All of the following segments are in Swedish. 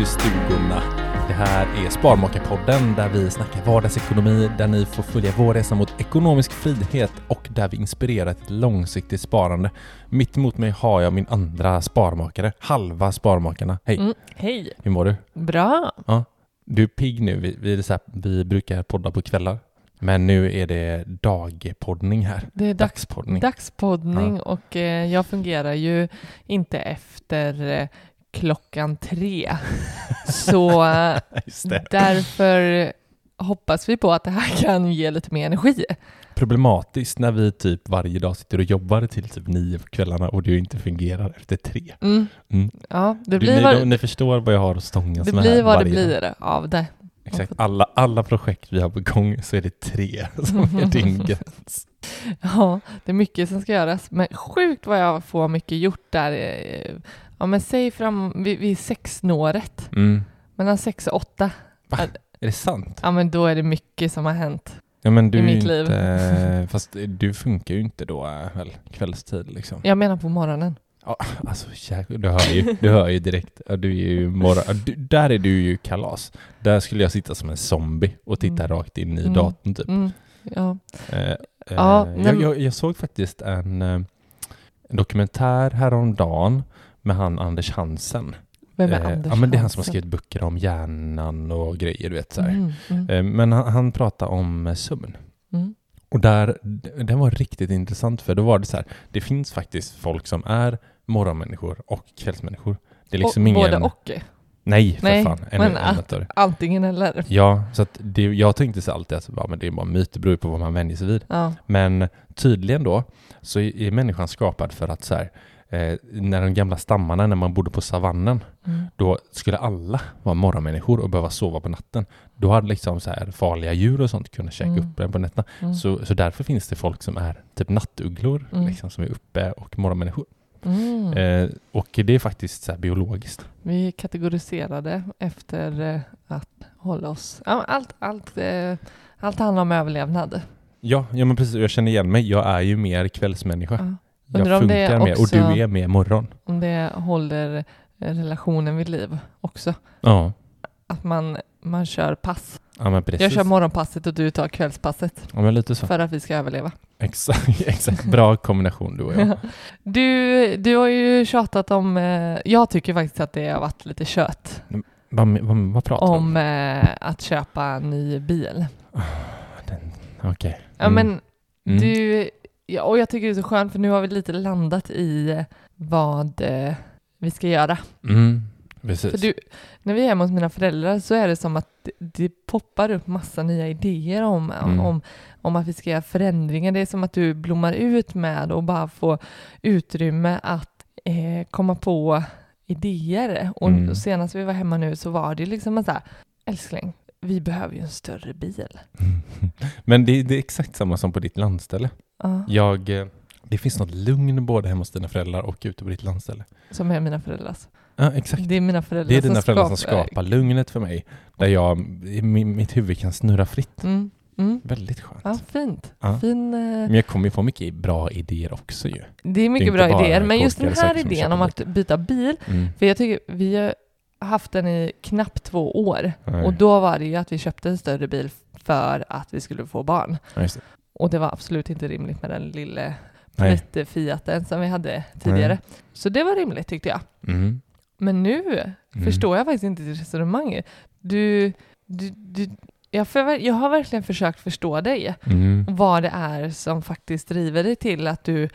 i stugorna. Det här är Sparmakarpodden där vi snackar vardagsekonomi, där ni får följa vår resa mot ekonomisk frihet och där vi inspirerar till långsiktigt sparande. Mitt emot mig har jag min andra sparmakare, halva Sparmakarna. Hej, Mm, hej. hur mår du? Bra. Du är pigg nu. Vi, vi, här, vi brukar podda på kvällar. Men nu är det dagpoddning här. Det är dags, Dagspoddning. dagspoddning och eh, jag fungerar ju inte efter eh, klockan tre. Så eh, det. därför hoppas vi på att det här kan ge lite mer energi. Problematiskt när vi typ varje dag sitter och jobbar till typ nio på kvällarna och det inte fungerar efter tre. Mm. Mm. Ja, det Du, blir ni, vad, de, ni förstår vad jag har att stångas det med blir här vad det varje dag. blir av det. Exakt. Alla, alla projekt vi har på gång så är det tre som är din gräns. Ja, det är mycket som ska göras. Men sjukt vad jag får mycket gjort där. Eh, Ja, men säg fram vid, vid sexnåret. Mm. Mellan sex och åtta. Är det sant? Ja, men då är det mycket som har hänt. Ja men du I mitt liv. inte, fast du funkar ju inte då äh, väl, kvällstid liksom. Jag menar på morgonen. Alltså jäklar, du hör ju, du hör ju direkt, ja, du är ju morgon, du, där är du ju kalas. Där skulle jag sitta som en zombie och titta Mm. rakt in i Mm. datorn typ. Mm, ja. Eh, eh, Ja, jag, jag, jag såg faktiskt en, eh, en dokumentär häromdagen med han Anders Hansen. Vem är Eh, Anders Ja men det är han som har skrivit böcker om hjärnan och grejer du vet så här. Mm, mm, Eh, Men han, han pratar om eh, sömn. mm. Och där, den var riktigt intressant för då var det så här, det finns faktiskt folk som är morgonmänniskor och kvällsmänniskor. Det är liksom och, ingen... Både och. Nej, för Nej, fan. En, men en, en, Antingen eller. Ja, så det, jag tänkte så alltid att ja, men det är bara myt, det beror på vad man vänjer sig vid. Ja. Men tydligen då så är är människan skapad för att så här, eh, när de gamla stammarna, när man bodde på savannen, Mm. då skulle alla vara morgonmänniskor och behöva sova på natten. Då hade liksom så här farliga djur och sånt kunnat käka Mm. upp en på nätterna. Mm. Så, så därför finns det folk som är typ nattugglor, Mm. liksom, som är uppe och morgonmänniskor. Mm. Eh, och det är faktiskt så biologiskt. Vi kategoriserade efter eh, att hålla oss... Allt, allt, eh, allt handlar om överlevnad. Ja, ja men precis. Jag känner igen mig. Jag är ju mer kvällsmänniska. Ja. Jag Undrar det funkar mer och du är mer morgon. Om det håller eh, relationen vid liv också. Ja, Att man, man kör pass. ja men precis. Jag kör morgonpasset och du tar kvällspasset ja, men lite så. för att vi ska överleva. Exakt, exakt. Bra kombination du och jag. Du, du har ju tjatat om, eh, jag tycker faktiskt att det har varit lite kött vad, vad, vad pratar om? om eh, att köpa en ny bil. Okej. Ja Mm. men Mm. du, ja, och jag tycker det är så skönt för nu har vi lite landat i vad eh, vi ska göra. Mm. Precis. För du, när vi är hemma hos mina föräldrar så är det som att det, det poppar upp massa nya idéer om, Mm. om, om att vi ska göra förändringar. Det är som att du blommar ut med och bara får utrymme att eh, komma på idéer. Och Mm. senast vi var hemma nu så var det liksom en så här, älskling, vi behöver ju en större bil. Men det, det är exakt samma som på ditt landställe. Ja, Jag, eh, det finns något lugn både hemma hos dina föräldrar och ute på ditt landställe. som är mina föräldrars. Ja, exakt. Det är mina föräldrar Det är dina som föräldrar som skapar lugnet för mig. Där jag, mitt huvud kan snurra fritt. Mm, mm. Väldigt skönt. Ja, fint. Ja. Fin, eh, Men jag kommer ju få mycket bra idéer också ju. det är mycket inte bra bara idéer, men just den här idén om att byta bil, Mm. för jag tycker vi haft den i knappt två år Nej. och då var det ju att vi köpte en större bil för att vi skulle få barn. Ja. Och det var absolut inte rimligt med den lille Nej. Fiaten som vi hade tidigare. Så det var rimligt tyckte jag. Mm. Men nu Mm. förstår jag faktiskt inte ditt resonemang. Du, du, du, jag, för, jag har verkligen försökt förstå dig. Mm. vad det är som faktiskt driver dig till att du,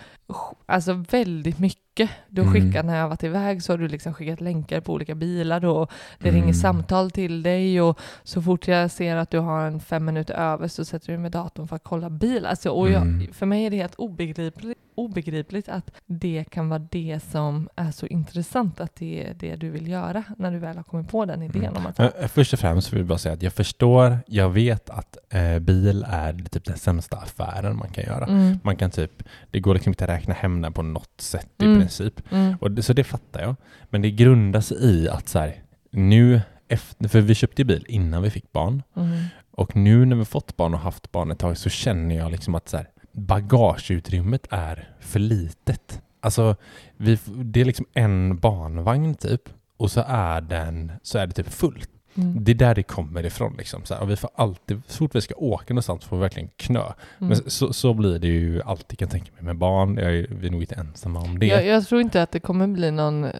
alltså väldigt mycket, du har Mm. skickat när jag varit iväg så har du liksom skickat länkar på olika bilar och det Mm. ringer samtal till dig och så fort jag ser att du har en fem minuter över så sätter du med datorn för att kolla bil. Alltså, och jag, Mm. för mig är det helt obegripligt, obegripligt att det kan vara det som är så intressant, att det är det du vill göra när du väl har kommit på den idén. Mm. Om att, Eh, Först och främst vill jag bara säga att jag förstår, jag vet att eh, bil är typ den sämsta affären man kan göra. mm, Man kan typ, det går liksom inte att räkna hem den på något sätt i Mm. princip. mm, Och det, så det fattar jag. Men det grundar sig i att så här, nu, efter, för vi köpte bil innan vi fick barn. mm, Och nu när vi fått barn och haft barn ett tag så känner jag liksom att så här, bagageutrymmet är för litet. Alltså, vi, det är liksom en barnvagn typ. och så är den så är det typ fullt. Mm. Det är där det kommer ifrån. Liksom. Så här, vi får alltid, så fort vi ska åka någonstans får vi verkligen knö. Mm. Men så, så blir det ju alltid kan jag tänka mig med barn. Jag är, vi är nog inte ensamma om det. Jag, jag tror inte att det kommer bli någon eh,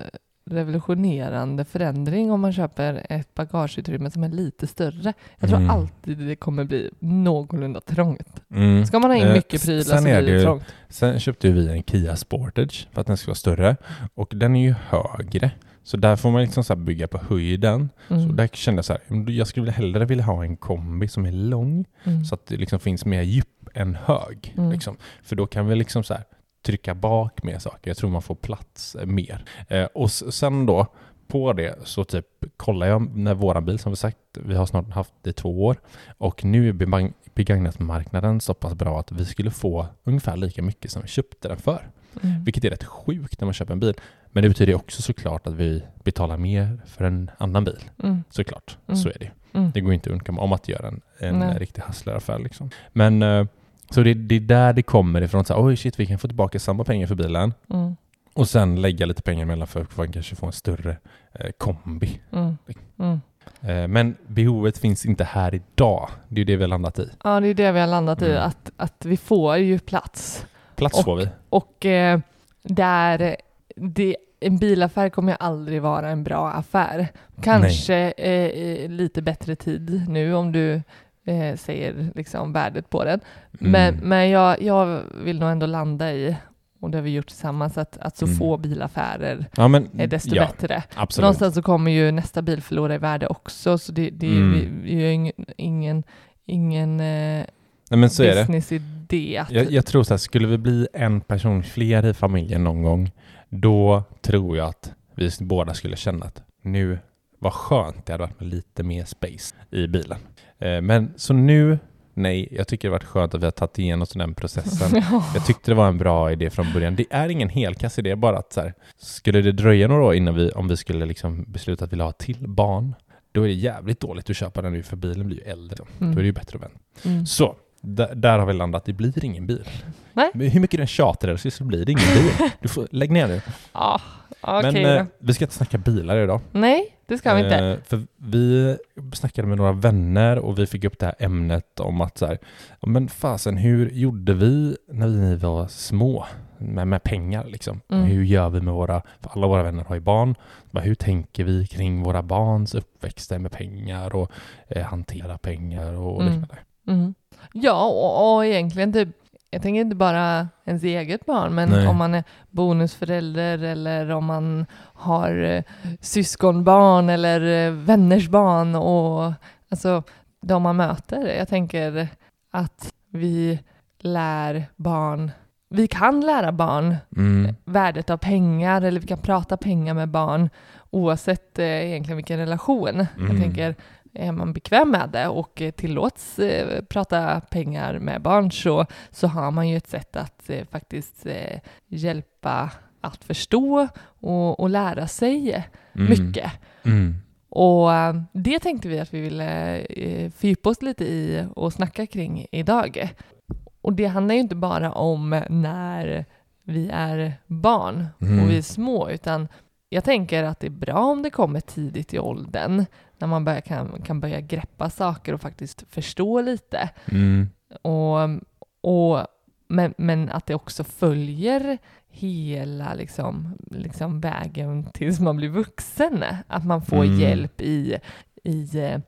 revolutionerande förändring om man köper ett bagageutrymme som är lite större. Jag tror Mm. alltid det kommer bli någorlunda trångt. Mm. Ska man ha in Eh, mycket prylar sen så blir det ju- trångt. Sen köpte vi en Kia Sportage för att den ska vara större. Och den är ju högre. Så där får man liksom så bygga på höjden. Så Mm. där kände jag så här, "Men jag skulle hellre vilja ha en kombi som är lång. Mm. Så att det liksom finns mer djup än hög. Mm. Liksom. För då kan vi liksom så här trycka bak mer saker. Jag tror man får plats eh, mer. Eh, och sen då på det så typ kollar jag när våran bil som vi sagt, vi har snart haft det i två år och nu är begagnatmarknaden så pass bra att vi skulle få ungefär lika mycket som vi köpte den för. Mm. Vilket är rätt sjukt när man köper en bil. Men det betyder också såklart att vi betalar mer för en annan bil. Mm. Såklart, Mm. så är det. Mm. Det går inte att undkomma om att göra en, en riktig hustleraffär. Liksom. Men eh, så det, det är där det kommer ifrån. Så här, Oj shit, vi kan få tillbaka samma pengar för bilen Mm. och sen lägga lite pengar emellan för att man kanske få en större eh, kombi. Mm. Mm. Eh, men behovet finns inte här idag. Det är det vi har landat i. Ja, det är det vi har landat i, Mm. att, att vi får ju plats. Plats Och- får vi. Och eh, där det, en bilaffär kommer aldrig vara en bra affär. Kanske eh, lite bättre tid nu om du eh, säger liksom värdet på den. Men, Mm. men jag, jag vill nog ändå landa i, och det har vi gjort tillsammans, att, att så Mm. få bilaffärer ja, men, är desto ja, bättre. Absolut. Någonstans så kommer ju nästa bil förlora i värde också, så det, det Mm. vi, vi gör ingen, ingen, ingen eh, Nej, men så är det. business i det. Att, Jag, jag tror så här, skulle vi bli en person fler i familjen någon gång, då tror jag att vi båda skulle känna att nu, vad skönt det hade varit med lite mer space i bilen. Eh, men så nu, nej, jag tycker det har varit skönt att vi har tagit igenom den processen. Ja. Jag tyckte det var en bra idé från början. Det är ingen helkass idé, bara att så här, skulle det dröja några år innan vi, om vi skulle liksom besluta att vi vill ha till barn, då är det jävligt dåligt att köpa den nu, för bilen blir ju äldre. Mm. Då är det ju bättre att vänta. Mm. Så, där, där har vi landat. Det blir ingen bil. Nej. Hur mycket den tjatar så blir det ingen bil. Du får, lägg ner nu. Ja, okej Men eh, vi ska inte snacka bilar idag. Nej, det ska vi inte. Eh, för vi snackade med några vänner och vi fick upp det här ämnet om att så här, men fasen, hur gjorde vi när vi var små med, med pengar liksom? Mm. Hur gör vi med våra, för alla våra vänner har ju barn, Bara, hur tänker vi kring våra barns uppväxter med pengar och eh, hantera pengar och Mm. liknande? Mm. Ja, och, och egentligen typ, jag tänker inte bara ens eget barn, men Nej. om man är bonusförälder eller om man har eh, syskonbarn eller eh, vänners barn och alltså de man möter. Jag tänker att vi lär barn, vi kan lära barn Mm. värdet av pengar eller vi kan prata pengar med barn oavsett eh, egentligen vilken relation. Jag Mm. tänker, är man bekväm med det och tillåts eh, prata pengar med barn så, så har man ju ett sätt att eh, faktiskt eh, hjälpa att förstå och, och lära sig Mm. mycket. Mm. Och det tänkte vi att vi ville fördjupa oss lite i och snacka kring idag. Och det handlar ju inte bara om när vi är barn Mm. och vi är små, utan jag tänker att det är bra om det kommer tidigt i åldern, när man börjar, kan, kan börja greppa saker och faktiskt förstå lite. Mm. Och, och, men, men att det också följer hela liksom, liksom vägen tills man blir vuxen. Att man får Mm. hjälp i, i eh,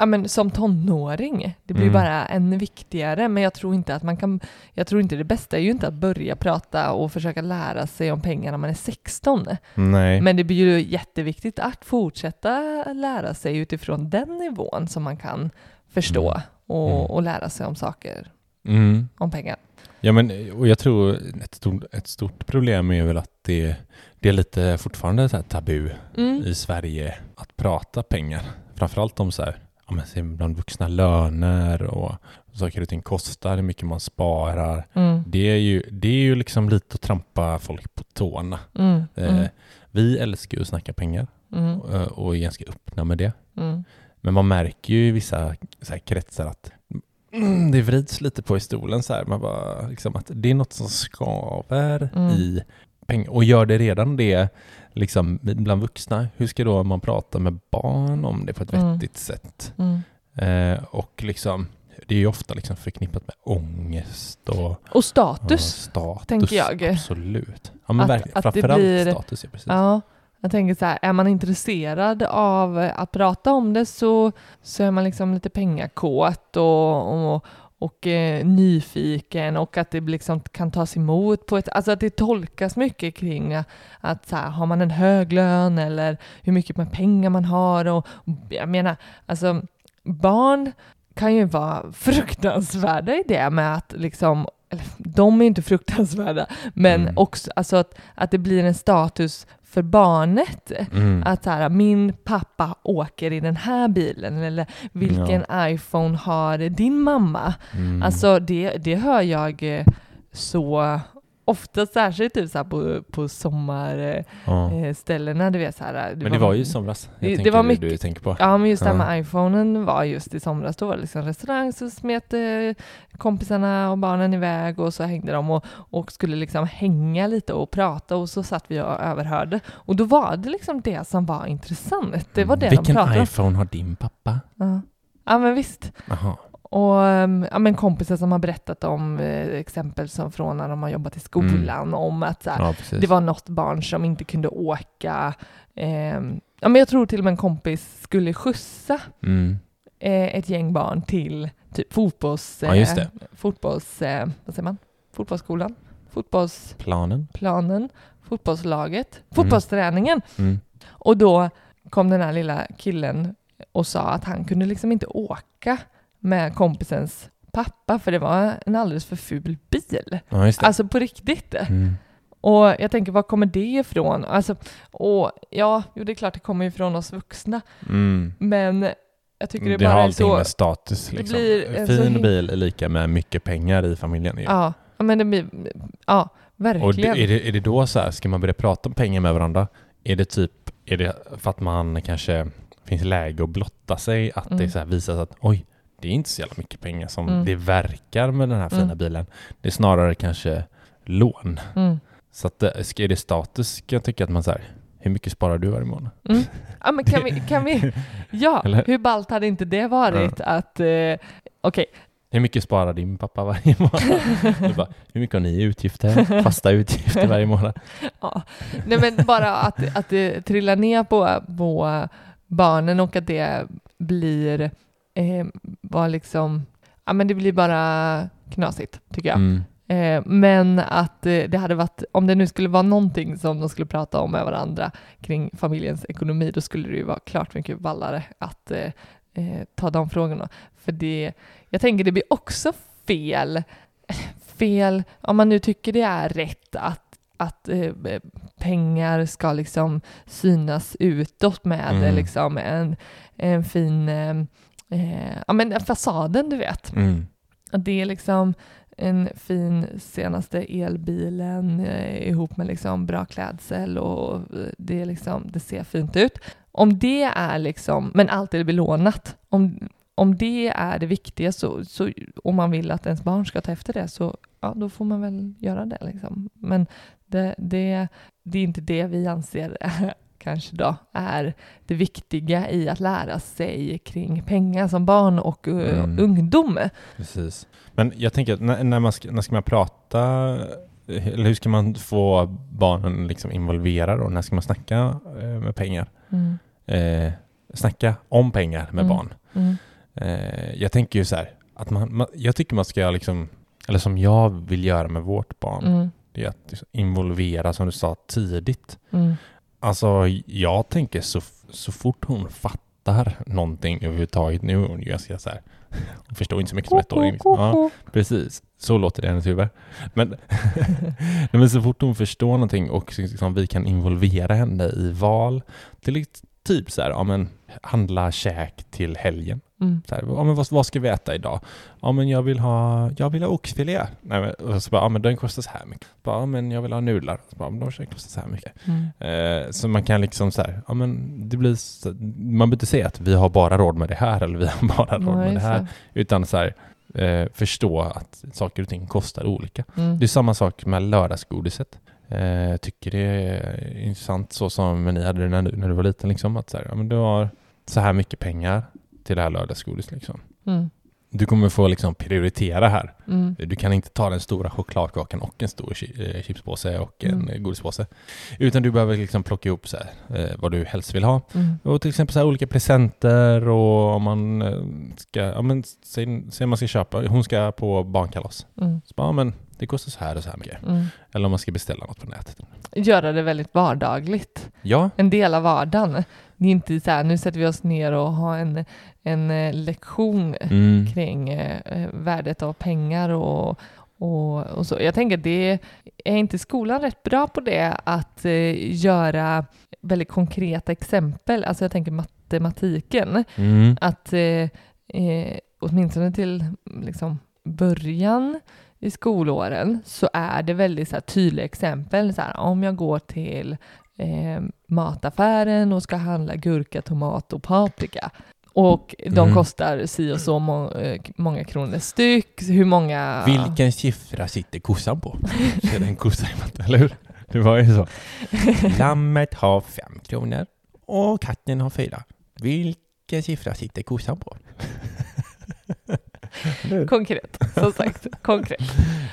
ja, men som tonåring. Det blir Mm. bara än viktigare. Men jag tror inte att man kan, jag tror inte det bästa är ju inte att börja prata och försöka lära sig om pengar när man är 16. Nej. Men det blir ju jätteviktigt att fortsätta lära sig utifrån den nivån som man kan förstå Mm. och, Mm. och lära sig om saker, Mm. om pengar. Ja, men och jag tror ett stort, ett stort problem är väl att det, det är lite fortfarande så här tabu Mm. i Sverige att prata pengar. Framförallt om så här, ja, men bland vuxna löner och saker och ting kostar, hur mycket man sparar. Mm. Det är ju, det är ju liksom lite att trampa folk på tårna. Mm. Eh, Mm. vi älskar ju att snacka pengar Mm. eh, och är ganska öppna med det. Mm. Men man märker ju i vissa så här kretsar att mm, det vrids lite på i stolen så här. Man bara, liksom, att det är något som skaver Mm. i pengar. Och gör det redan det liksom bland vuxna, hur ska då man prata med barn om det på ett Mm. vettigt sätt? Mm. Eh, och liksom, det är ju ofta liksom förknippat med ångest och, Och och status. status. tänker jag. Absolut. Ja, men Att- verkligen. att det Framförallt blir- status, ja precis. Ja, jag tänker så här, är man intresserad av att prata om det så, så är man liksom lite pengakåt och, och, och eh, nyfiken och att det liksom kan tas emot på ett, alltså att det tolkas mycket kring att, att så här, har man en hög lön eller hur mycket pengar man har och jag menar, alltså barn kan ju vara fruktansvärda i det med att liksom, eller de är inte fruktansvärda, men Mm. också alltså att, att det blir en status för barnet. Mm. Att så här, min pappa åker i den här bilen eller vilken iPhone har din mamma? Mm. Alltså det, det hör jag så ofta, särskilt typ så på, på ja. sommarställena, du vet så här. Men det var ju i somras, jag det- det var mycket- du tänker på. Ja, men just det här med iPhonen var just i somras. Då var det liksom restaurang, så smet eh, kompisarna och barnen iväg och så hängde de och, och skulle liksom hänga lite och prata och så satt vi och överhörde. Och då var det liksom det som var intressant. Det var det de Vilken pratade om. iPhone har din pappa? Ja. ja, men visst. Jaha. Och um, ja, men kompisar som har berättat om eh, exempel som från när de har jobbat i skolan om att så här, Ja, det var något barn som inte kunde åka. ehm, ja, men jag tror till och med en kompis skulle skjutsa Mm. eh, ett gäng barn till typ fotbolls... Ja, det. Fotbolls... Eh, vad säger man? Fotbollsskolan? Fotbollsplanen? Planen? Fotbollslaget? Fotbollsträningen! Mm. Och då kom den här lilla killen och sa att han kunde liksom inte åka med kompisens pappa för det var en alldeles för ful bil. Ja, det. Alltså på riktigt. Mm. Och jag tänker, var kommer det ifrån? Alltså, och ja, jo, det är klart det kommer ifrån oss vuxna, Mm. men jag tycker det, Det, bara har är allting så... med status det liksom. blir en Fin så bil är lika med mycket pengar i familjen. ju. Ja, men det blir... Ja, Och det, verkligen. är, det, är det då så här, ska man börja prata om pengar med varandra? Är det typ, är det för att man kanske finns läge att blotta sig? Att det Mm. så här visas att oj, det är inte så jävla mycket pengar som Mm. det verkar med den här fina Mm. bilen. Det är snarare kanske lån. Mm. Så att det, ska- är det status ska jag tycka att man här, hur mycket sparar du varje månad? Mm. Ja, men kan vi... Kan vi ja, Eller? hur ballt hade inte det varit att... Eh, Okej, Hur mycket sparar din pappa varje månad? Bara, hur mycket har ni i utgifter? Fasta utgifter varje månad? ja. Nej men bara att, att det trillar ner på, på barnen och att det blir... Eh, var liksom... Ja men det blir bara knasigt, tycker jag. Mm. Eh, men att eh, det hade varit, om det nu skulle vara någonting som de skulle prata om med varandra kring familjens ekonomi, då skulle det ju vara klart mycket ballare att eh, ta de frågorna. För det, jag tänker det blir också fel, fel, om man nu tycker det är rätt att, att eh, pengar ska liksom synas utåt med Mm. liksom en, en fin, eh, eh, ja men fasaden du vet. Mm. Det är liksom en fin senaste elbilen eh, ihop med liksom bra klädsel och eh, det, är liksom, det ser fint ut. Om det är liksom, men allt är belånat, om, om det är det viktiga så, så, om man vill att ens barn ska ta efter det så ja, då får man väl göra det. Liksom. Men det, det, det är inte det vi anser kanske då är det viktiga i att lära sig kring pengar som barn och eh, Mm. ungdom. Precis. Men jag tänker när, när, man ska, när ska man prata, eller hur ska man få barnen liksom involverade och när ska man snacka eh, med pengar? Mm. Eh, snacka om pengar med Mm. barn. Mm. Eh, jag tänker ju så här, att man, man, jag tycker man ska liksom, eller som jag vill göra med vårt barn, Mm. det är att involvera, som du sa, tidigt. Alltså jag tänker så, så fort hon fattar någonting överhuvudtaget, nu är hon ju ganska så här, hon förstår inte så mycket som ettåring. Ja, precis, så låter det i hennes huvud. Men, Nej, men så fort hon förstår någonting och liksom, vi kan involvera henne i val, till typ så här, ja men handla käk till helgen. Mm. Så här, ja, men vad, vad ska vi äta idag? Ja, men jag vill ha, jag vill ha oxfilé. Nej, men, och så bara, ja, men den kostar så här mycket. Bara, ja, men jag vill ha nudlar. Så bara, men de kostar så här mycket. Mm. Eh, så man kan liksom så här, ja men det blir så, man behöver inte säga att vi har bara råd med det här eller vi har bara råd med det här. Utan så här, eh, förstå att saker och ting kostar olika. Mm. Det är samma sak med lördagsgodiset. eh, tycker det är intressant så som ni hade det när du, när du var liten. Liksom, att så här, ja, men du har så här mycket pengar till det här lördagsgodis. Liksom. Mm. Du kommer få liksom prioritera här. Mm. Du kan inte ta den stora chokladkakan och en stor eh, chipspåse och en Mm. eh, godispåse. Utan du behöver liksom plocka ihop så här, eh, vad du helst vill ha. Mm. Och till exempel så olika presenter och om man ska, ja men säg, säg man ska köpa, hon ska på barnkalas. Mm. Så bara, ja men det kostar så här och så här mycket. Mm. Eller om man ska beställa något på nätet. Göra det väldigt vardagligt. Ja, En del av vardagen. Det är inte så här, nu sätter vi oss ner och har en, en eh, lektion mm. kring eh, värdet av pengar och, och, och så. Jag tänker det är inte skolan rätt bra på det, att eh, göra väldigt konkreta exempel. Alltså jag tänker matematiken. Mm. Att eh, åtminstone till liksom, början i skolåren så är det väldigt så här, tydliga exempel. Så här, om jag går till eh, mataffären och ska handla gurka, tomat och paprika och de Mm. kostar si och så må, eh, många kronor styck. Hur många... Vilken siffra sitter kossan på? Så en kossa i matte, eller hur? Det var ju så. Lammet har fem kronor och katten har fyra. Vilken siffra sitter kossan på? Konkret, som sagt. konkret.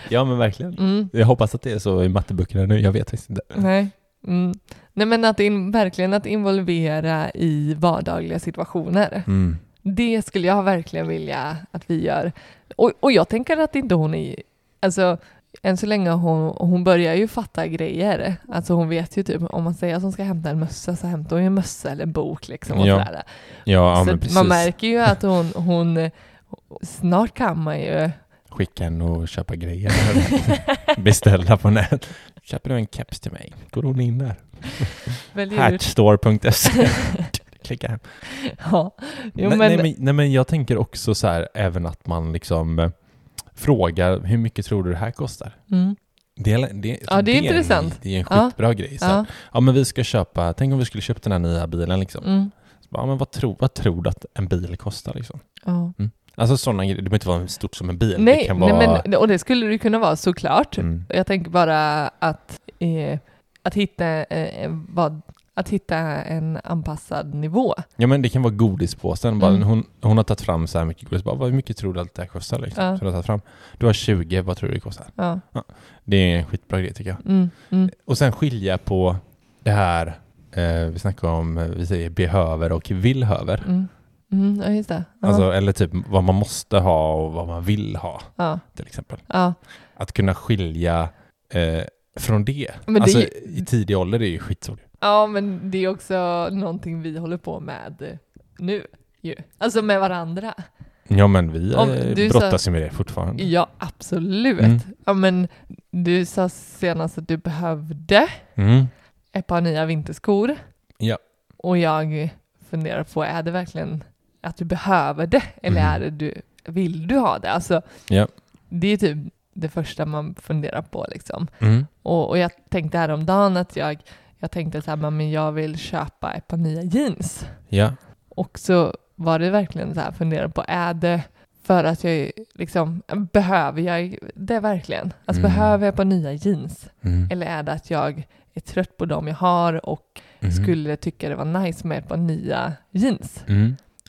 Ja men verkligen. Mm. Jag hoppas att det är så i matteböckerna nu, jag vet faktiskt inte. Nej. Mm. Nej men att in, verkligen att involvera i vardagliga situationer. Mm. Det skulle jag verkligen vilja att vi gör. Och, och jag tänker att inte hon är... Alltså, än så länge hon, hon börjar ju fatta grejer. Alltså hon vet ju typ, om man säger att hon ska hämta en mössa så hämtar hon ju en mössa eller en bok liksom. Och Ja. sådär. Ja, ja så precis. man märker ju att hon, hon... Snart kan man ju... Skicka en och köpa grejer. Beställa på nät. Köper du en keps till mig? Går hon in där? Hatchstore.se Klicka hem. Ja. Jo, men, nej, men, nej men jag tänker också så här, även att man liksom eh, frågar hur mycket tror du det här kostar? Mm. Det är, det, Ja, det är en- intressant. det är en Ja. skitbra grej. Så Ja. ja men vi ska köpa, tänk om vi skulle köpt den här nya bilen liksom. Mm. Så bara, ja, men vad, tror, vad tror du att en bil kostar liksom? Ja. Alltså sådana grejer, det behöver inte vara stort som en bil. det Nej, kan nej vara... men, och det skulle det kunna vara såklart. Mm. Jag tänker bara att, eh, att, hitta, eh, vad, att hitta en anpassad nivå. Ja men det kan vara godispåsen. Bara, Mm. hon, hon har tagit fram så här mycket godis. Bara, vad mycket tror du att det här kostar? Liksom? Ja. Så hon har tagit fram. Du har 20, vad tror du det kostar? Ja. Det är en skitbra grej tycker jag. Mm, mm, Och sen skilja på det här, eh, vi snackar om, eh, vi säger behöver och villhöver. mm, mm, ja, just det. Ja. Alltså, eller typ vad man måste ha och vad man vill ha ja, till exempel. ja. Att kunna skilja eh, från det. Men det- alltså i tidig ålder är det ju skitsvårt. ja, men det är också någonting vi håller på med nu. Ju. Alltså med varandra. Ja men vi Om eh, sa- brottas ju med det fortfarande. Ja, absolut. Mm. Ja, men du sa senast att du behövde Mm. ett par nya vinterskor. Ja. Och jag funderar på, är det verkligen att du behöver det? Eller Mm. är det du, vill du ha det? Alltså, Ja. det är typ det första man funderar på. Liksom. Mm. Och, och jag tänkte häromdagen att jag, jag tänkte så här, men jag vill köpa ett par nya jeans. Ja. Och så var det verkligen så här, fundera på, är det för att jag liksom, behöver jag det verkligen? Alltså Mm. behöver jag ett par nya jeans? Mm. Eller är det att jag är trött på dem jag har och Mhm. skulle tycka det var nice med ett par nya jeans?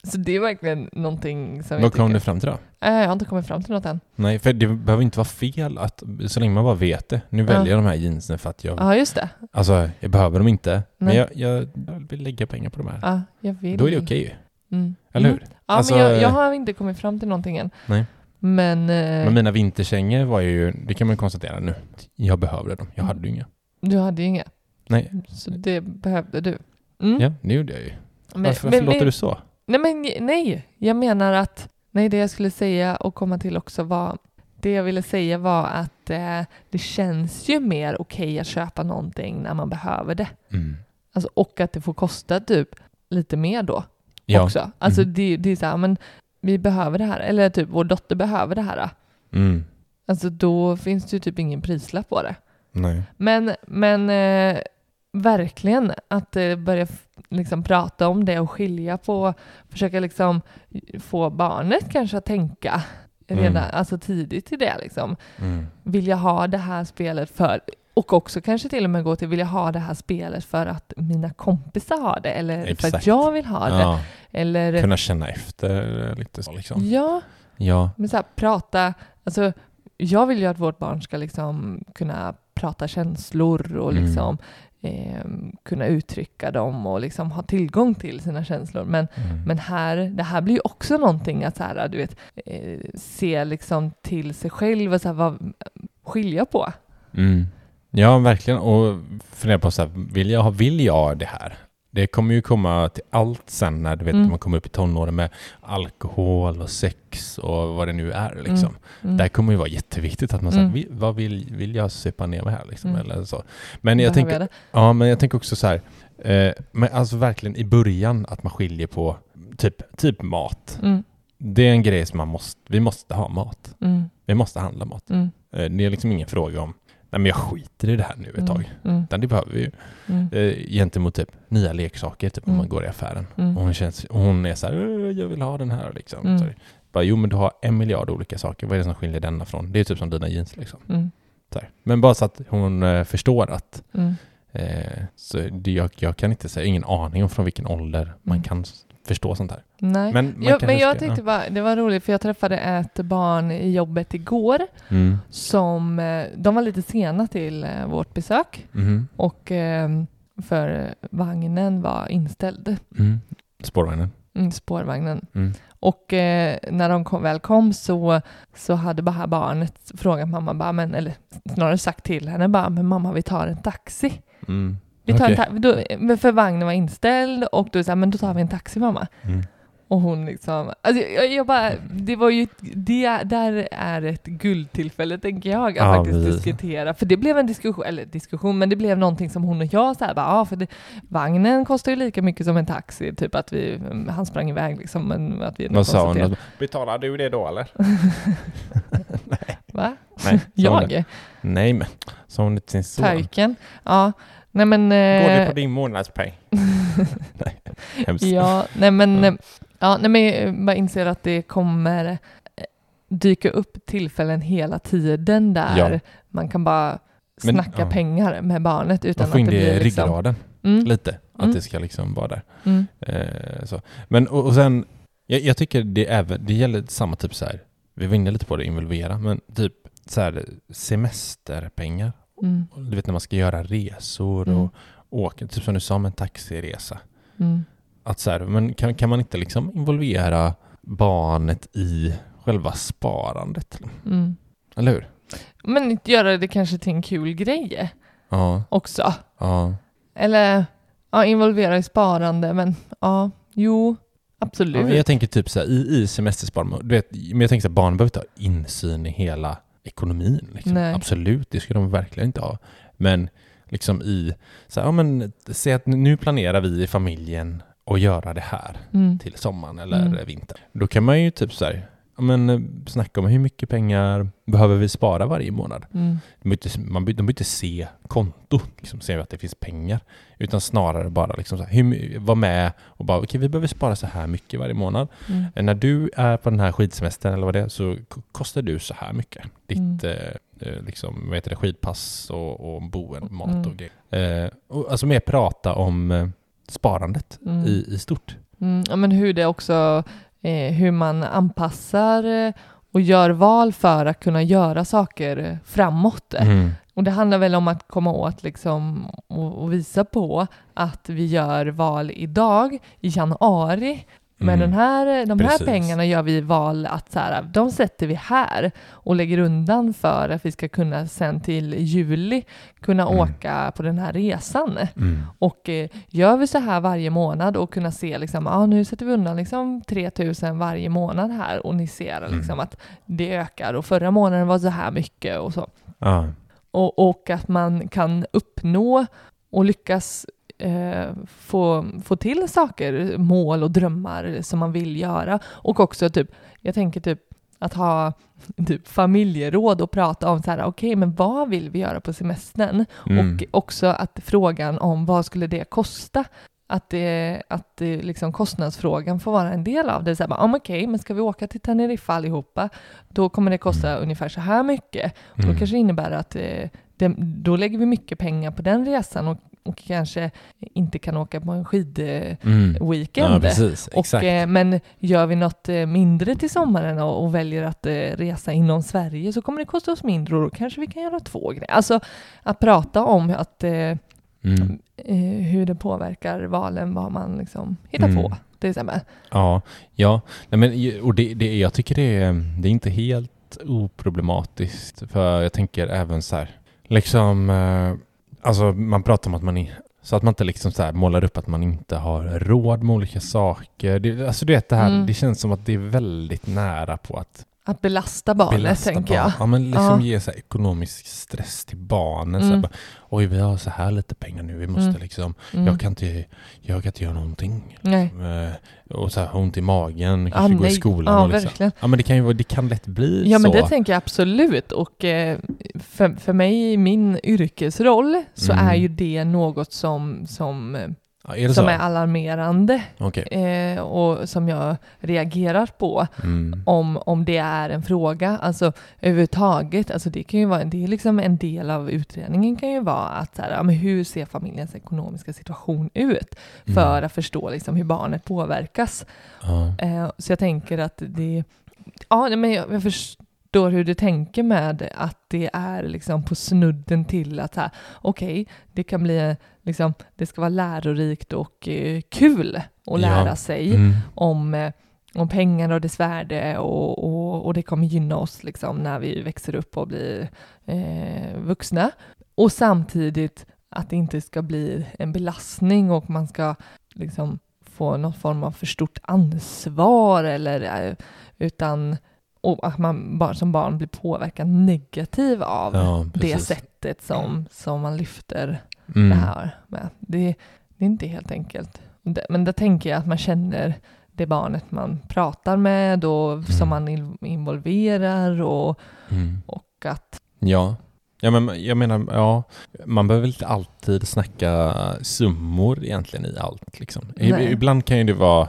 Mm. Så det är verkligen någonting som Vad jag kom du fram till då? Äh, jag har inte kommit fram till något än. Nej, för det behöver inte vara fel att, så länge man bara vet det. Nu väljer jag de här jeansen för att jag, Ja, just det. alltså jag behöver dem inte, men Nej. jag, jag vill lägga pengar på de här. Ja, jag vill. Då är det okej ju, Mm. eller Mm. hur? Ja, Alltså, men jag, jag har inte kommit fram till någonting än. Nej. Men, eh, Men mina vinterkängor var ju, det kan man konstatera nu, jag behövde dem. Jag hade ju inga. du hade ju inga. Nej, Så det behövde du. Mm. ja, det gjorde jag ju. Men, Varför, men- varför låter men- du så? Nej, men nej. Jag menar att, nej det jag skulle säga och komma till också var, det jag ville säga var att eh, det känns ju mer okej att köpa någonting när man behöver det. Mm. Alltså, och att det får kosta typ lite mer då Ja. också. Alltså Mm. det, det är så här, men vi behöver det här, eller typ vår dotter behöver det här. Mm. Alltså då finns det ju typ ingen prislapp på det. Nej. Men, men eh, verkligen att eh, börja liksom prata om det och skilja på, försöka liksom få barnet kanske att tänka redan Mm. alltså tidigt i det liksom. Mm. Vill jag ha det här spelet för, Och också kanske till och med gå till, vill jag ha det här spelet för att mina kompisar har det? Eller för Exakt. att jag vill ha det? Ja, Eller, kunna känna efter lite så liksom. ja, Ja. men så här, prata, alltså jag vill ju att vårt barn ska liksom kunna prata känslor och Mm. Eh, kunna uttrycka dem och liksom ha tillgång till sina känslor. Men, Mm. men här, det här blir ju också någonting att så här, du vet, eh, se liksom till sig själv och så här, vad, skilja på. Mm. Ja, verkligen. Och fundera på så här, vill jag, vill jag det här? Det kommer ju komma till allt sen när du vet, Mm. man kommer upp i tonåren med alkohol och sex och vad det nu är. Liksom. Mm. Där kommer ju vara jätteviktigt att man säger, Mm. vill, vad vill, vill jag supa ner mig här? Liksom, Mm. eller så. Men jag, tänker, det? ja, men jag tänker också så här, eh, men alltså verkligen i början att man skiljer på typ, typ mat. Mm, Det är en grej som man måste, vi måste ha mat. mm, Vi måste handla mat. mm, Eh, det är liksom ingen fråga om, nej men jag skiter i det här nu ett tag. Mm, det behöver vi ju. mm, Eh, gentemot typ nya leksaker, typ om Mm. man går i affären. mm, Och hon, känns, och hon är så här, "Eh, jag vill ha den här liksom. Mm. Så bara, jo men du har en miljard olika saker, vad är det som skiljer denna från? Det är typ som dina jeans liksom. mm. Men bara så att hon eh, förstår att mm, eh, så det, jag, jag kan inte säga, ingen aning om från vilken ålder man Mm. kan förstå sånt här. Nej. Men ja, kanske men jag ska- tyckte bara, det var roligt för jag träffade ett barn i jobbet igår Mm. som, eh, de var lite sena till eh, vårt besök Mhm. och eh, för vagnen var inställd, Mm. Spårvagnen. mm, spårvagnen. Mm. Och eh, när de kom, väl kom så, så hade bara barnet frågat mamma, bara, men, eller snarare sagt till henne bara, men mamma vi tar en taxi. Mm. Vi tar en Okej. ta- då, men för vagnen var inställd och då sa jag, men då tar vi en taxi mamma. Mm. Och hon liksom, alltså jag, jag bara, det var ju, det där är ett guldtillfälle tänker jag att Ja, faktiskt precis. diskutera. För det blev en diskussion, eller diskussion, men det blev någonting som hon och jag så här, bara, ja för det, vagnen kostar ju lika mycket som en taxi, typ att vi, han sprang iväg liksom, men att vi Vad sa hon? Betalar du det då eller? Va? Nej, hon det? Jag? Nej men, sa hon det till sin son? Pöjken? Ja, nej men... Går det eh, på din månadspeng? Nej, hemskt. Ja, nej men, Ja. eh, ja, nej men jag bara inser att det kommer eh, dyka upp tillfällen hela tiden där Ja. man kan bara Men, snacka ja. pengar med barnet utan att det blir liksom... ryggraden Mm, lite, att Mm. det ska liksom vara där. mm, Eh, så. Men och, och sen, jag, jag tycker det, även, det gäller samma typ så här, vi var inne lite på det, involvera, men typ så här semesterpengar. Mm, Du vet när man ska göra resor Mm. och åka, typ som du sa med en taxiresa. mm, Att så här, men kan, kan man inte liksom involvera barnet i själva sparandet? mm. Eller hur? Men inte göra det kanske till en kul grej Ja, också. ja. Eller ja, involvera i sparande, men ja, jo, Ja, absolut. men jag tänker typ så här, i, i semestersparande, du vet, men jag tänker så här, barn behöver inte ha insyn i hela ekonomin. Liksom. Absolut, det ska de verkligen inte ha. Men liksom i, så här, ja men säg att nu planerar vi i familjen att göra det här Mm, till sommaren eller Mm. vintern. Då kan man ju typ så här, men eh, snacka om hur mycket pengar behöver vi spara varje månad. mm, De behöver inte, man, be- de behöver inte se konto, liksom, se att det finns pengar. Utan snarare bara liksom hur, vara med och bara, okej vi behöver spara så här mycket varje månad. mm, Eh, När du är på den här skidsemestern eller vad det är så kostar du så här mycket. Ditt Mm. eh, eh, liksom, vad heter det, skidpass och, och boende, mat Mm. och grejer. Eh, och, alltså mer prata om sparandet mm. i, i stort. Mm, ja, men hur det också, hur man anpassar eh, och gör val för att kunna göra saker eh, framåt. Mm. Och det handlar väl om att komma åt liksom och, och visa på att vi gör val idag i januari. Men Mm. den här, de här Precis. pengarna gör vi val att så här, de sätter vi här och lägger undan för att vi ska kunna sen till juli kunna Mm. åka på den här resan. Mm. Och eh, gör vi så här varje månad och kunna se liksom, ah, nu sätter vi undan liksom 3000 varje månad här och ni ser liksom Mm. att det ökar och förra månaden var så här mycket och så. Ja. Och, och att man kan uppnå och lyckas eh, få, få till saker, mål och drömmar som man vill göra. Och också typ, jag tänker typ att ha typ familjeråd och prata om så här, okej, men vad vill vi göra på semestern? Mm. Och också att frågan om vad skulle det kosta? Att, det, att det liksom kostnadsfrågan får vara en del av det. Så här, bara, ah, men okej, men ska vi åka till Teneriffa allihopa, då kommer det kosta ungefär så här mycket. Och Då Mm. kanske det innebär att eh, det, då lägger vi mycket pengar på den resan och kanske inte kan åka på en skidweekend. Mm. Ja, precis. Och, eh, men gör vi något eh, mindre till sommaren och, och väljer att eh, resa inom Sverige så kommer det kosta oss mindre och då kanske vi kan göra två grejer. Alltså att prata om att, Mm. hur det påverkar valen, vad man liksom hittar Mm. på till exempel. Ja, ja. Nej, men, och det, det, jag tycker det är, det är inte helt oproblematiskt. För jag tänker även så här, liksom, alltså man pratar om att man så att man inte liksom så målar upp att man inte har råd med olika saker. Det, alltså du vet det här, Mm. det känns som att det är väldigt nära på att Att belasta barnet belasta tänker barn. jag. Ja, men liksom Ja. ge så ekonomisk stress till barnen. Så Mm. här, bara, Oj, vi har så här lite pengar nu, vi måste Mm. liksom, Mm. jag, kan inte, jag kan inte göra någonting. Nej. Eh, Och så här, ont i magen, Ja, kanske gå i skolan. Ja, och liksom. verkligen. Ja, men det kan ju det kan lätt bli Ja, så. men det tänker jag absolut. Och eh, för, för mig i min yrkesroll så Mm. är ju det något som, som, eh, ja, är som är alarmerande Okej. eh, och som jag reagerar på. Mm. om, om det är en fråga, alltså överhuvudtaget, alltså det kan ju vara, det är liksom en del av utredningen kan ju vara att så här, ja, men hur ser familjens ekonomiska situation ut för Mm. att förstå liksom hur barnet påverkas. Ja. Eh, så jag tänker att det, ja men jag, jag förstår hur du tänker med att det är liksom på snudden till att okej, det kan bli liksom, det ska vara lärorikt och eh, kul att Ja. lära sig Mm. om, eh, om pengar och dess värde och, och, och det kommer gynna oss liksom när vi växer upp och blir eh, vuxna. Och samtidigt att det inte ska bli en belastning och man ska liksom få någon form av för stort ansvar eller eh, utan och att man bara som barn blir påverkad negativ av Ja, det sättet som, som man lyfter Mm. det här med. Det, det är inte helt enkelt. Men där tänker jag att man känner det barnet man pratar med och som man in- involverar och, Mm. och att Ja. Ja, men jag menar, ja, man behöver inte alltid snacka summor egentligen i allt. Liksom. Nej. Ibland kan ju det vara,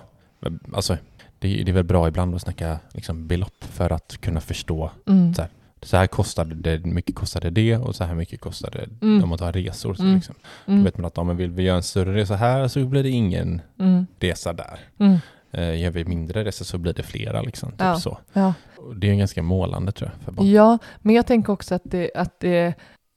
alltså, det, det är väl bra ibland att snacka liksom, belopp för att kunna förstå. mm, Så här, Så här kostade det, mycket kostade det och så här mycket kostade Mm. om att ha resor. Så Mm. liksom. Då mm, vet man att ja, men vill vi göra en större resa här så blir det ingen mm, resa där. mm, Eh, gör vi mindre resor så blir det flera. Liksom, typ Ja. så. ja. Det är ganska målande tror jag för barn. ja, men jag tänker också att det, att det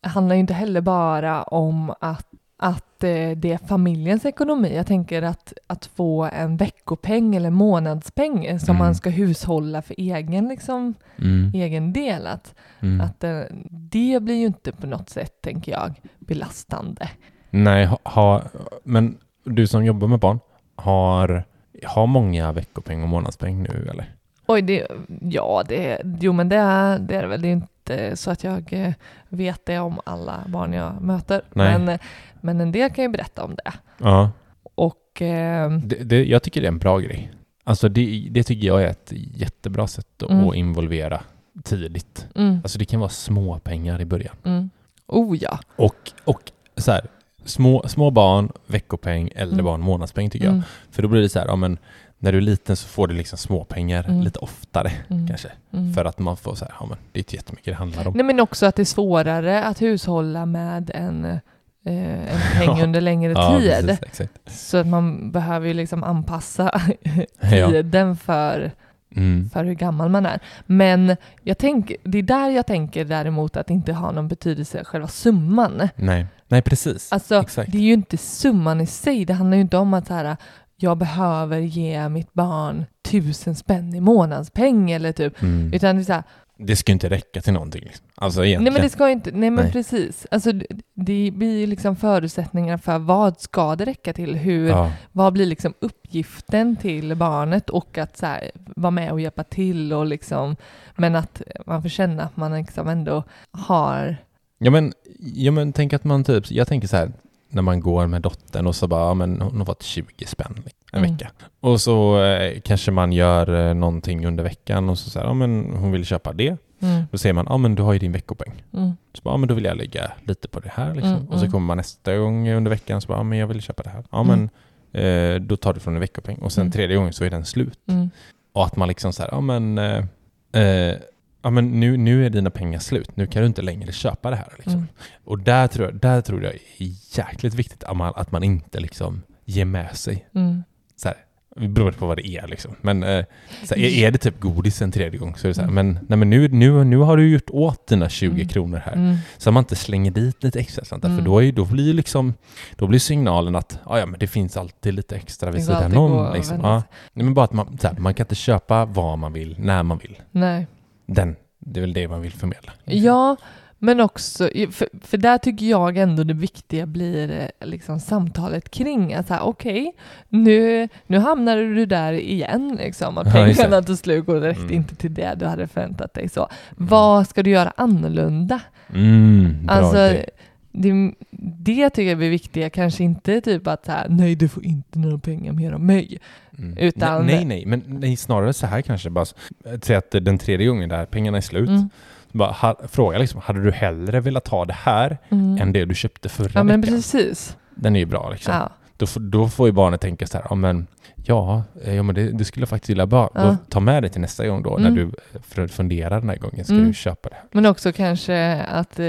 handlar inte heller bara om att att eh, det är familjens ekonomi. Jag tänker att, att få en veckopeng eller månadspeng som Mm. man ska hushålla för egen, liksom, Mm. egen del. Att, Mm. Att eh, det blir ju inte på något sätt, tänker jag, belastande. Nej, ha, men du som jobbar med barn, har, har många veckopeng och månadspeng nu eller? Oj, det, ja, det, jo men det är det är väl det är inte så att jag eh, vet det om alla barn jag möter. Nej. Men, eh, men en del kan ju berätta om det. Ja. Och eh, Det, det, jag tycker det är en bra grej. Alltså det, det tycker jag är ett jättebra sätt att, Mm. att involvera tidigt. mm, Alltså det kan vara små pengar i början. mm. Oh ja. Och, och så här, små, små barn, veckopeng, äldre Mm. barn, månadspeng tycker jag. Mm, För då blir det så här, ja men när du är liten så får du liksom småpengar Mm. lite oftare mm, kanske. mm. För att man får så här, ja men det är inte jättemycket det handlar om. Nej men också att det är svårare att hushålla med en, eh, Ja. under längre Ja, tid. precis, exakt. Så att man behöver ju liksom anpassa Ja. tiden för Mm. för hur gammal man är. Men jag tänker, det är där jag tänker däremot att det inte har någon betydelse själva summan. Nej. Nej, precis. Alltså, Exakt. det är ju inte summan i sig. Det handlar ju inte om att så här, jag behöver ge mitt barn tusen spänn i månadspeng eller typ. Mm. Utan det är så här, Det ska ju inte räcka till någonting. Liksom. Alltså nej egentligen. men det ska inte, nej men Nej. precis. Alltså det blir ju liksom förutsättningar för vad ska det räcka till? Hur, ja. vad blir liksom uppgiften till barnet och att så här, vara med och hjälpa till och liksom, men att man får känna att man liksom ändå har, Ja, men, ja men tänk att man typ, jag tänker så här, när man går med dottern och så bara, ja, men hon har fått 20 spänn en Mm. vecka. Och så eh, kanske man gör eh, någonting under veckan och så säger ja men hon vill köpa det. mm, Då säger man, ja men du har ju din veckopeng. mm, Så bara, ja men då vill jag lägga lite på det här liksom. Mm, och så mm. kommer man nästa gång under veckan så bara, ja men jag vill köpa det här. Ja men eh, då tar du från en veckopeng och sen tredje gången så är den slut. Och att man liksom så här, ja men eh, eh, ja men nu, nu är dina pengar slut, nu kan du inte längre köpa det här. Liksom. Och där tror, jag, där tror jag är jäkligt viktigt att man, att man inte liksom ger med sig. Mm. Så här, beroende på vad det är liksom. Men eh, så här, är, det typ godis en tredje gång så är det så här, men, nej, men nu, nu, nu har du gjort åt dina 20 Mm. kronor här. Mm. Så man inte slänger dit lite extra sånt där, Mm. för då, är, då blir liksom, då blir signalen att ja, ja, men det finns alltid lite extra vid sidan om. Liksom. Ja. Nej, men bara att man, så här, man kan inte köpa vad man vill, när man vill. Nej. Den, det är väl det man vill förmedla. Ja, men också, för, för där tycker jag ändå det viktiga blir eh, liksom samtalet kring att okej, nu, nu hamnar du där igen, liksom, att Ja, det. pengarna till slut går direkt Mm. inte till det du hade förväntat dig. Så. Vad ska du göra annorlunda? Mm, bra Alltså, det, det tycker jag är viktiga, kanske inte typ att så här, nej du får inte några pengar mer av mig. Mm. utan- Nej, nej, nej, men nej, snarare så här kanske. Bara, säg att den tredje gången där pengarna är slut, Mm. Bara, ha, fråga liksom, hade du hellre velat ha det här Mm. än det du köpte förra Ja men veckan? precis. Den är ju bra liksom. Ja. Då, då får ju barnet tänka så här, ja men, ja, eh, ja men det, det skulle jag faktiskt vilja bara, Ja. ta med det till nästa gång då, när Mm. du eh, funderar den här gången, ska Mm. du köpa det? Men också kanske att, eh,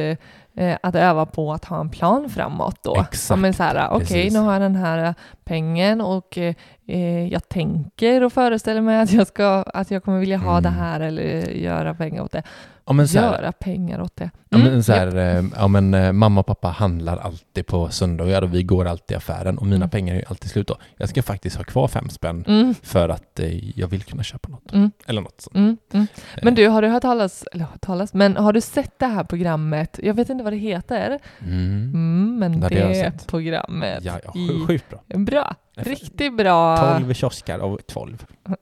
eh, att öva på att ha en plan framåt då. Exakt, Ja, men så här, okej precis. nu har jag den här pengen och eh, jag tänker och föreställer mig att jag, ska, att jag kommer vilja ha Mm. det här eller göra pengar åt det. Ja men så här, göra pengar åt det. Ja, Mm, men så japp. här, eh, ja, men eh, mamma och pappa handlar alltid på söndagar och vi går alltid i affären och mina Mm. pengar är alltid slut då. Jag ska faktiskt ha kvar fem spänn Mm, för att eh, jag vill kunna köpa något. mm, Eller något sånt. mm, mm. Eh, Men du, har du hört talas, eller hört talas, men har du sett det här programmet? Jag vet inte vad det heter, Mm. mm, men Ja, det det, programmet. Ja, ja, sjukt bra. Bra, riktigt bra. 12 kioskar av 12.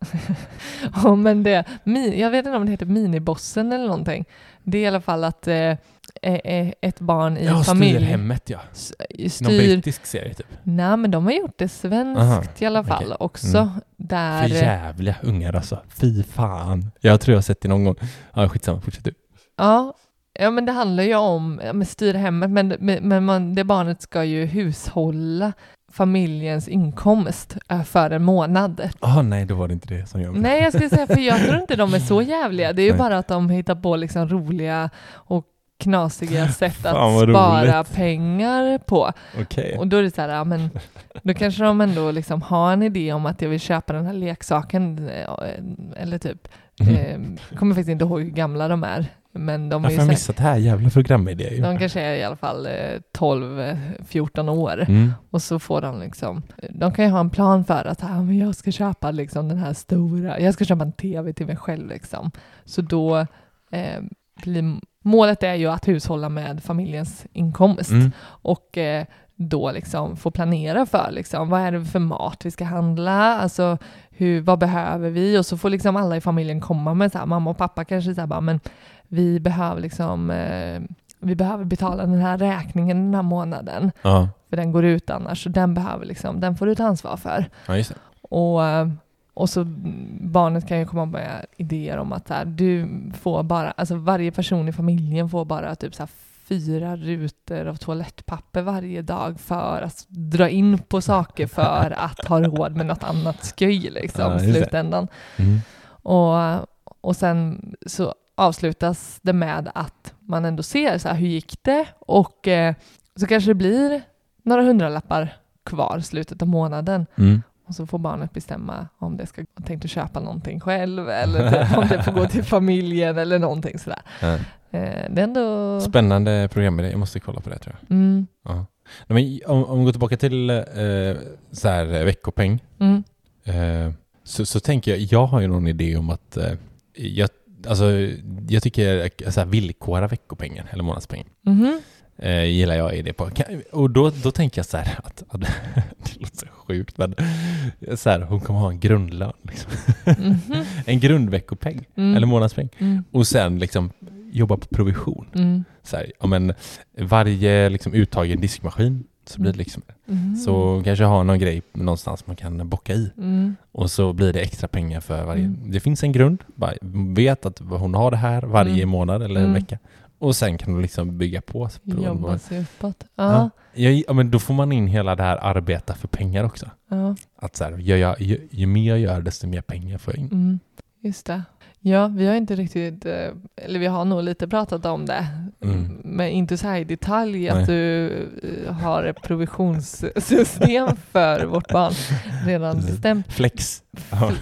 Ja, men det, jag vet inte om det heter minibossen eller någonting. Det är i alla fall att eh, eh, ett barn i Ja, familj Styrhemmet ja. Någon styr... brittisk serie typ. Nej, men de har gjort det svenskt Aha, i alla fall okej. också. Mm. Där, För jävliga ungar alltså. Fy fan. Jag tror jag har sett det någon gång. Ja, skitsamma. Fortsätt du. ja, ja, men det handlar ju om ja, men styr hemmet, men men man, det barnet ska ju hushålla familjens inkomst eh, för en månad. Ah, nej, då var det inte det som jag Nej, jag skulle säga, för jag tror inte de är så jävliga. Det är ju Nej. bara att de hittar på liksom roliga och knasiga sätt att spara roligt. pengar på. Okej. Och då är det så här, ja, men då kanske de ändå liksom har en idé om att jag vill köpa den här leksaken. eh, Eller typ, Mhm. eh, kommer faktiskt inte ihåg hur gamla de är. Men de Varför har jag missat det här jävla programidé ju? de kanske är i alla fall eh, 12-14 år. Mm. Och så får de liksom, de kan ju ha en plan för att ah, men jag ska köpa liksom den här stora, jag ska köpa en tv till mig själv liksom. Så då eh, blir, målet är ju att hushålla med familjens inkomst Mm. och eh, då liksom få planera för liksom, vad är det för mat vi ska handla, alltså hur, vad behöver vi? Och så får liksom alla i familjen komma med så här, mamma och pappa kanske så här, bara, men vi behöver liksom, eh, vi behöver betala den här räkningen den här månaden Ja. för den går ut annars, så den behöver liksom, den får du ta ansvar för. ja. Och, och så barnet kan ju komma med idéer om att så här, du får bara, alltså varje person i familjen får bara typ så här fyra rutor av toalettpapper varje dag för att dra in på saker för att ha råd med något annat sköj liksom Ja, i det. slutändan. Mm. Och, och sen så avslutas det med att man ändå ser så här, hur gick det? Och eh, så kanske det blir några hundralappar kvar slutet av månaden. Mm. Och så får barnet bestämma om det ska tänkt att köpa någonting själv eller typ om det får gå till familjen eller någonting sådär. Ja. Eh, det är ändå... Spännande programidé. Jag måste kolla på det tror jag. Mm, Ja. Men om, om vi går tillbaka till eh, så här, eh, veckopeng. mm, Eh, så, så tänker jag, jag har ju någon idé om att eh, jag, alltså, jag tycker eh, så här, villkora veckopengen eller månadspengen. mhm, Eh, gillar jag idé på. Kan, och då, då tänker jag så här att, att det låter så sjukt men så här, hon kommer ha en grundlön. Liksom. mhm, En grundveckopeng mm, eller månadspeng. mm, Och sen liksom jobba på provision. mm, Så här, ja, men varje liksom, uttag i en diskmaskin så blir det liksom mhm, så kanske ha någon grej någonstans man kan bocka i. mm, Och så blir det extra pengar för varje. Mm. Det finns en grund. Bara vet att hon har det här varje Mm. månad eller Mm. vecka. Och sen kan du liksom bygga på. jobba sig uppåt. Ja. Ja, Ja, men då får man in hela det här arbeta för pengar också. ja, Att så här, ju, ju, ju mer jag gör desto mer pengar får jag in. mm, just det. Ja, vi har inte riktigt, eh, eller vi har nog lite pratat om det, Mm. men inte så här i detalj Nej. att du eh, har ett provisionssystem för vårt barn redan bestämt. Flex. Ja.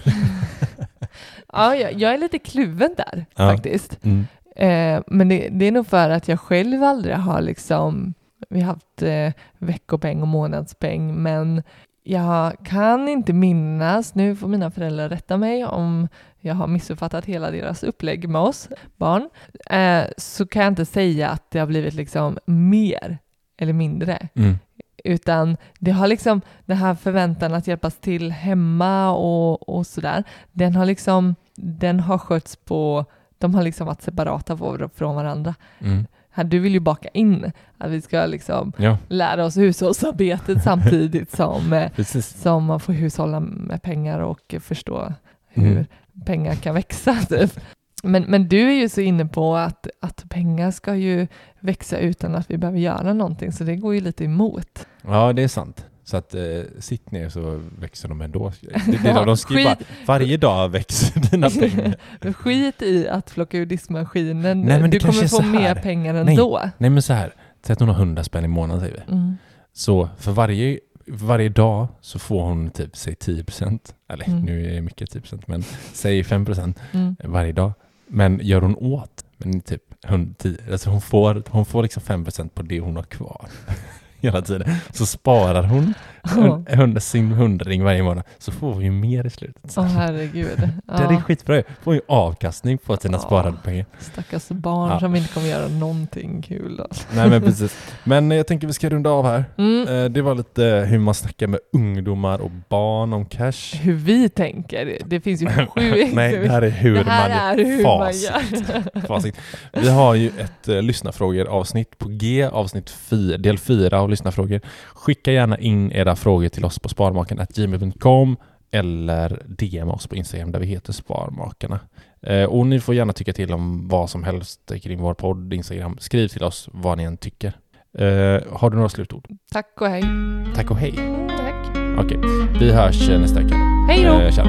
Ja, jag, jag är lite kluven där Ja. faktiskt. Mm. Eh, men det, det är nog för att jag själv aldrig har liksom, vi har haft eh, veckopeng och månadspeng, men jag kan inte minnas, nu får mina föräldrar rätta mig om jag har missuppfattat hela deras upplägg med oss barn, eh, så kan jag inte säga att det har blivit liksom mer eller mindre. Mm. Utan det har liksom, den här förväntan att hjälpas till hemma och, och sådär, den har liksom, den har skötts på, de har liksom varit separata från varandra. Mm. Du vill ju baka in att vi ska liksom Ja, lära oss hushållsarbetet samtidigt som, eh, som man får hushålla med pengar och förstå hur Mm. pengar kan växa. Typ. Men, men du är ju så inne på att, att pengar ska ju växa utan att vi behöver göra någonting, så det går ju lite emot. Ja, det är sant. Så att eh, sitt ner så växer de ändå. Det, det, Ja, de skriver varje dag växer dina pengar. Skit i att plocka ur diskmaskinen. Nej, men du kommer få mer pengar ändå. Nej men så här, säg att hon har 100 spänn i månaden säger vi. Mm. Så för varje, för varje dag så får hon typ, säg 10%, eller Mm. nu är det mycket 10% men säg 5% Mm. varje dag. Men gör hon åt, men typ 100, 10, alltså hon får, hon får liksom 5% på det hon har kvar. Hela tiden. Så sparar hon Ja. hund- sin hundring varje månad så får hon ju mer i slutet. Åh herregud. Det är skitbra ju. Får ju avkastning på sina Ja. sparade pengar. stackars barn Ja. som inte kommer göra någonting kul. Då. Nej men precis. Men jag tänker vi ska runda av här. Mm. Eh, Det var lite hur man snackar med ungdomar och barn om cash. Hur vi tänker, det finns ju sjukt. Nej, det här är hur Det här man är hur facit. man gör. Facit. Vi har ju ett eh, lyssnarfrågor avsnitt på G, avsnitt 4, del 4 av lyssnarfrågor. Skicka gärna in era frågor till oss på sparmaken.gmail.com eller DM oss på Instagram där vi heter Sparmakarna. Eh, och ni får gärna tycka till om vad som helst kring vår podd, Instagram. Skriv till oss vad ni än tycker. Eh, har du några slutord? Tack och hej. Tack och hej. Tack. Okej, vi hörs eh, nästa vecka. Hej då! Tja.